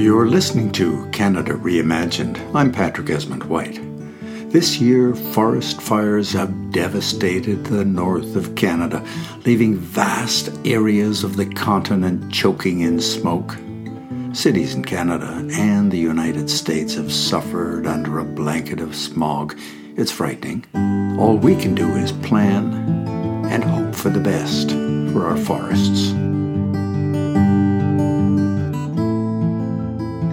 You're listening to Canada Reimagined. I'm Patrick Esmonde-White. This year, forest fires have devastated the north of Canada, leaving vast areas of the continent choking in smoke. Cities in Canada and the United States have suffered under a blanket of smog. It's frightening. All we can do is plan and hope for the best for our forests.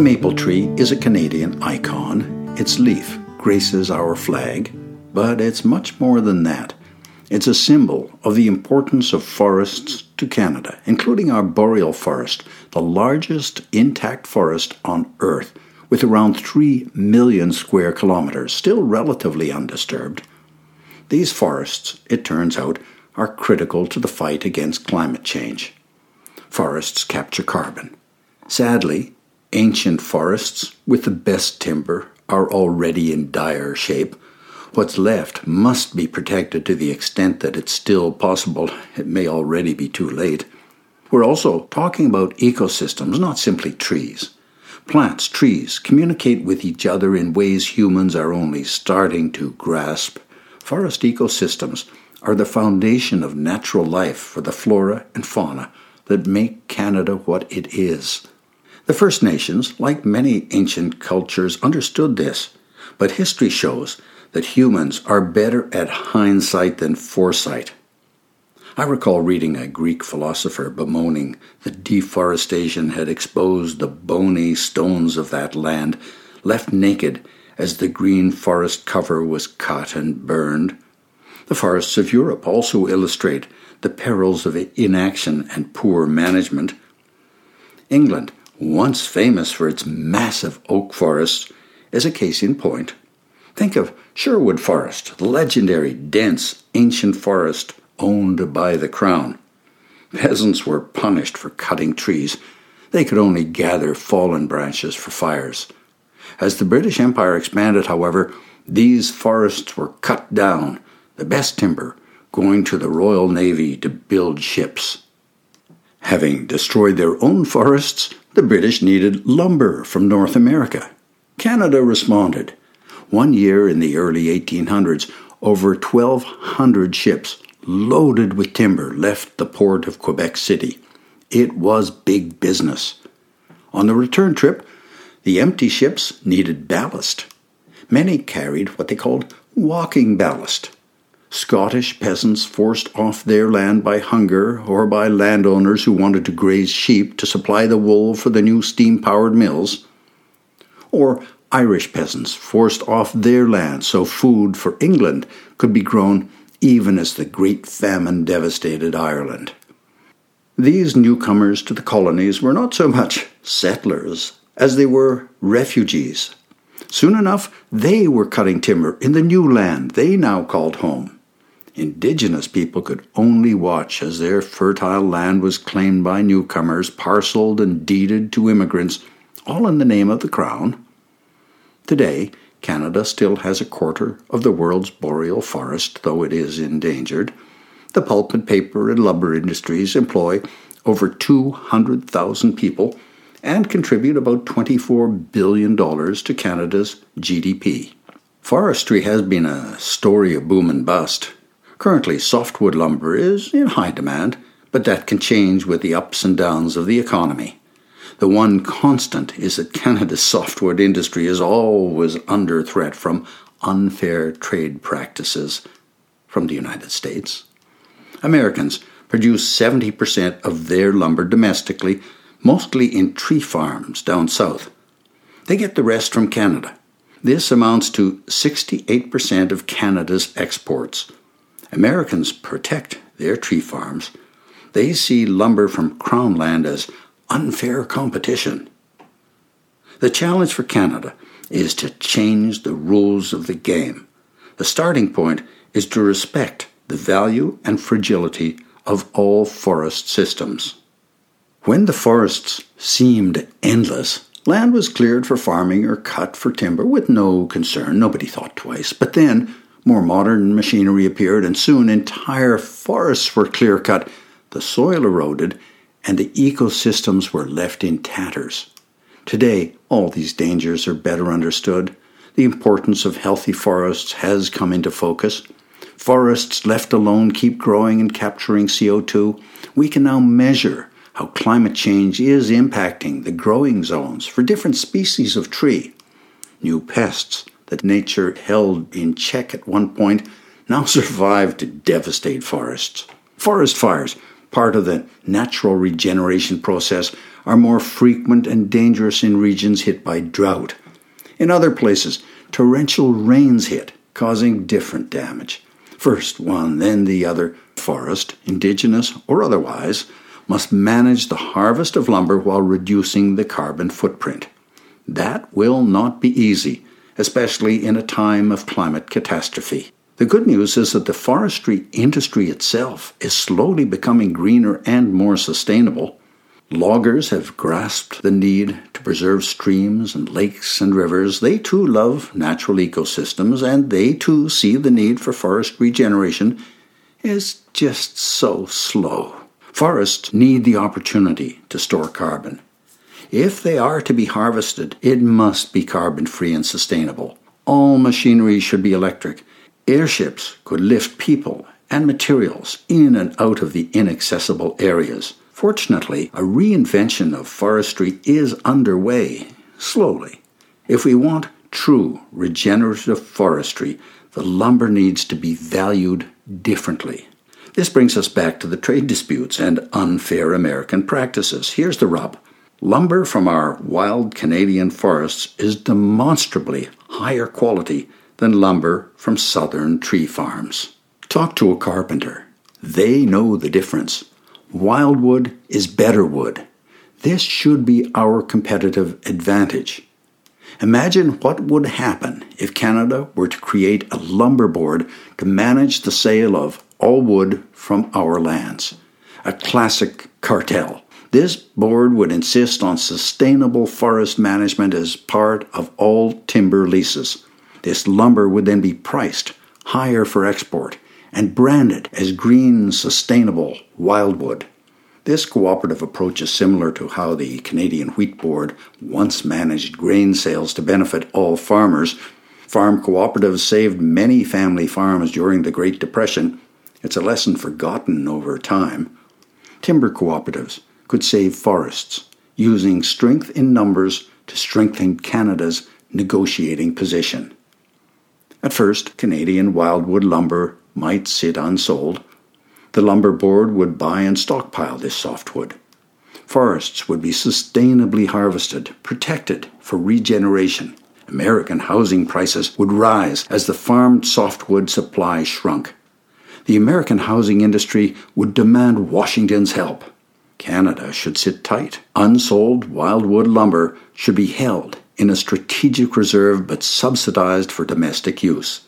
The maple tree is a Canadian icon. Its leaf graces our flag, but it's much more than that. It's a symbol of the importance of forests to Canada, including our boreal forest, the largest intact forest on Earth, with around 3 million square kilometers, still relatively undisturbed. These forests, it turns out, are critical to the fight against climate change. Forests capture carbon. Sadly, Ancient forests with the best timber are already in dire shape. What's left must be protected to the extent that it's still possible. It may already be too late. We're also talking about ecosystems, not simply trees. Plants, trees communicate with each other in ways humans are only starting to grasp. Forest ecosystems are the foundation of natural life for the flora and fauna that make Canada what it is. The First Nations, like many ancient cultures, understood this, but history shows that humans are better at hindsight than foresight. I recall reading a Greek philosopher bemoaning that deforestation had exposed the bony stones of that land, left naked as the green forest cover was cut and burned. The forests of Europe also illustrate the perils of inaction and poor management. England once famous for its massive oak forests, is a case in point. Think of Sherwood Forest, the legendary, dense, ancient forest owned by the Crown. Peasants were punished for cutting trees. They could only gather fallen branches for fires. As the British Empire expanded, however, these forests were cut down, the best timber going to the Royal Navy to build ships. Having destroyed their own forests, the British needed lumber from North America. Canada responded. One year in the early 1800s, over 1,200 ships loaded with timber left the port of Quebec City. It was big business. On the return trip, the empty ships needed ballast. Many carried what they called walking ballast. Scottish peasants forced off their land by hunger or by landowners who wanted to graze sheep to supply the wool for the new steam powered mills, or Irish peasants forced off their land so food for England could be grown even as the Great Famine devastated Ireland. These newcomers to the colonies were not so much settlers as they were refugees. Soon enough, they were cutting timber in the new land they now called home. Indigenous people could only watch as their fertile land was claimed by newcomers, parceled and deeded to immigrants, all in the name of the Crown. Today, Canada still has a quarter of the world's boreal forest, though it is endangered. The pulp and paper and lumber industries employ over 200,000 people and contribute about $24 billion to Canada's GDP. Forestry has been a story of boom and bust. Currently, softwood lumber is in high demand, but that can change with the ups and downs of the economy. The one constant is that Canada's softwood industry is always under threat from unfair trade practices from the United States. Americans produce 70% of their lumber domestically, mostly in tree farms down south. They get the rest from Canada. This amounts to 68% of Canada's exports. Americans protect their tree farms. They see lumber from Crown land as unfair competition. The challenge for Canada is to change the rules of the game. The starting point is to respect the value and fragility of all forest systems. When the forests seemed endless, land was cleared for farming or cut for timber with no concern. Nobody thought twice. But then more modern machinery appeared, and soon entire forests were clear cut, the soil eroded, and the ecosystems were left in tatters. Today, all these dangers are better understood. The importance of healthy forests has come into focus. Forests left alone keep growing and capturing CO2. We can now measure how climate change is impacting the growing zones for different species of tree. New pests that nature held in check at one point now survive to devastate forests. Forest fires, part of the natural regeneration process, are more frequent and dangerous in regions hit by drought. In other places, torrential rains hit, causing different damage. First one, then the other forest, indigenous or otherwise, must manage the harvest of lumber while reducing the carbon footprint. That will not be easy, especially in a time of climate catastrophe. The good news is that the forestry industry itself is slowly becoming greener and more sustainable. Loggers have grasped the need to preserve streams and lakes and rivers. They too love natural ecosystems and they too see the need for forest regeneration is just so slow. Forests need the opportunity to store carbon. If they are to be harvested, it must be carbon free and sustainable. All machinery should be electric. Airships could lift people and materials in and out of the inaccessible areas. Fortunately, a reinvention of forestry is underway, slowly. If we want true regenerative forestry, the lumber needs to be valued differently. This brings us back to the trade disputes and unfair American practices. Here's the rub lumber from our wild Canadian forests is demonstrably higher quality than lumber from southern tree farms. Talk to a carpenter. They know the difference. Wildwood is better wood. This should be our competitive advantage. Imagine what would happen if Canada were to create a lumber board to manage the sale of all wood from our lands. A classic cartel. This board would insist on sustainable forest management as part of all timber leases. This lumber would then be priced higher for export and branded as green, sustainable wildwood. This cooperative approach is similar to how the Canadian Wheat Board once managed grain sales to benefit all farmers. Farm cooperatives saved many family farms during the Great Depression it's a lesson forgotten over time. Timber cooperatives could save forests, using strength in numbers to strengthen Canada's negotiating position. At first, Canadian wildwood lumber might sit unsold. The lumber board would buy and stockpile this softwood. Forests would be sustainably harvested, protected for regeneration. American housing prices would rise as the farmed softwood supply shrunk the American housing industry would demand Washington's help. Canada should sit tight. Unsold wildwood lumber should be held in a strategic reserve but subsidized for domestic use.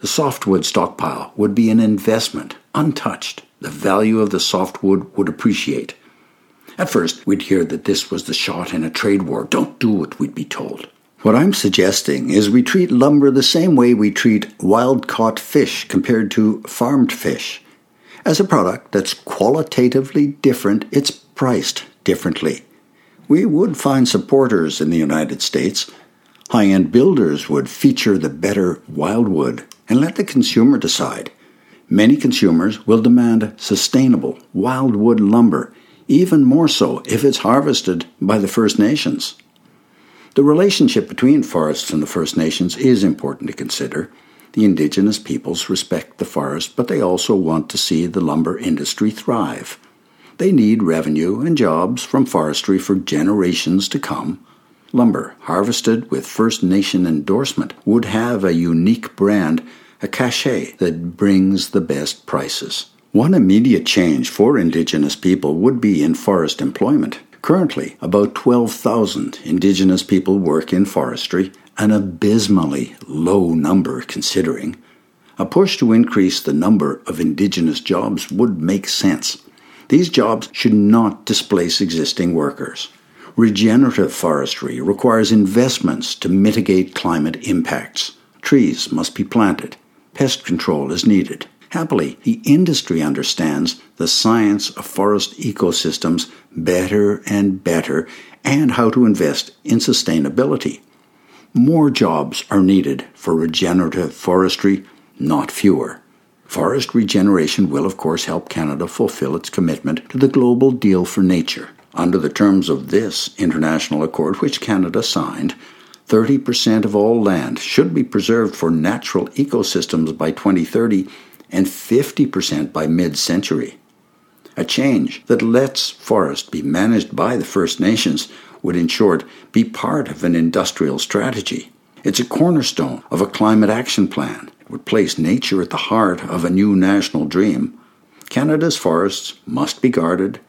The softwood stockpile would be an investment, untouched. The value of the softwood would appreciate. At first, we'd hear that this was the shot in a trade war. Don't do it, we'd be told. What I'm suggesting is we treat lumber the same way we treat wild caught fish compared to farmed fish. As a product that's qualitatively different, it's priced differently. We would find supporters in the United States. High end builders would feature the better wildwood and let the consumer decide. Many consumers will demand sustainable wildwood lumber, even more so if it's harvested by the First Nations. The relationship between forests and the First Nations is important to consider. The indigenous peoples respect the forest, but they also want to see the lumber industry thrive. They need revenue and jobs from forestry for generations to come. Lumber harvested with First Nation endorsement would have a unique brand, a cachet that brings the best prices. One immediate change for Indigenous people would be in forest employment. Currently, about 12,000 Indigenous people work in forestry, an abysmally low number considering. A push to increase the number of Indigenous jobs would make sense. These jobs should not displace existing workers. Regenerative forestry requires investments to mitigate climate impacts. Trees must be planted. Pest control is needed. Happily, the industry understands the science of forest ecosystems better and better and how to invest in sustainability. More jobs are needed for regenerative forestry, not fewer. Forest regeneration will, of course, help Canada fulfill its commitment to the Global Deal for Nature. Under the terms of this international accord, which Canada signed, 30% of all land should be preserved for natural ecosystems by 2030 and 50% by mid century. A change that lets forests be managed by the First Nations would, in short, be part of an industrial strategy. It's a cornerstone of a climate action plan. It would place nature at the heart of a new national dream. Canada's forests must be guarded,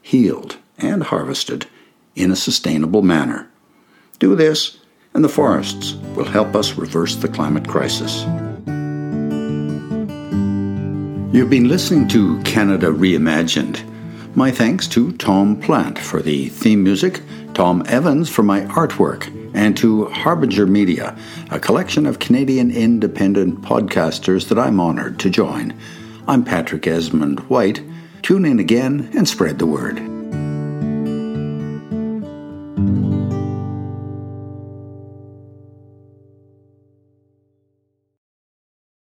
healed, and harvested in a sustainable manner. Do this, and the forests will help us reverse the climate crisis. You've been listening to Canada Reimagined. My thanks to Tom Plant for the theme music, Tom Evans for my artwork, and to Harbinger Media, a collection of Canadian independent podcasters that I'm honored to join. I'm Patrick Esmond White. Tune in again and spread the word.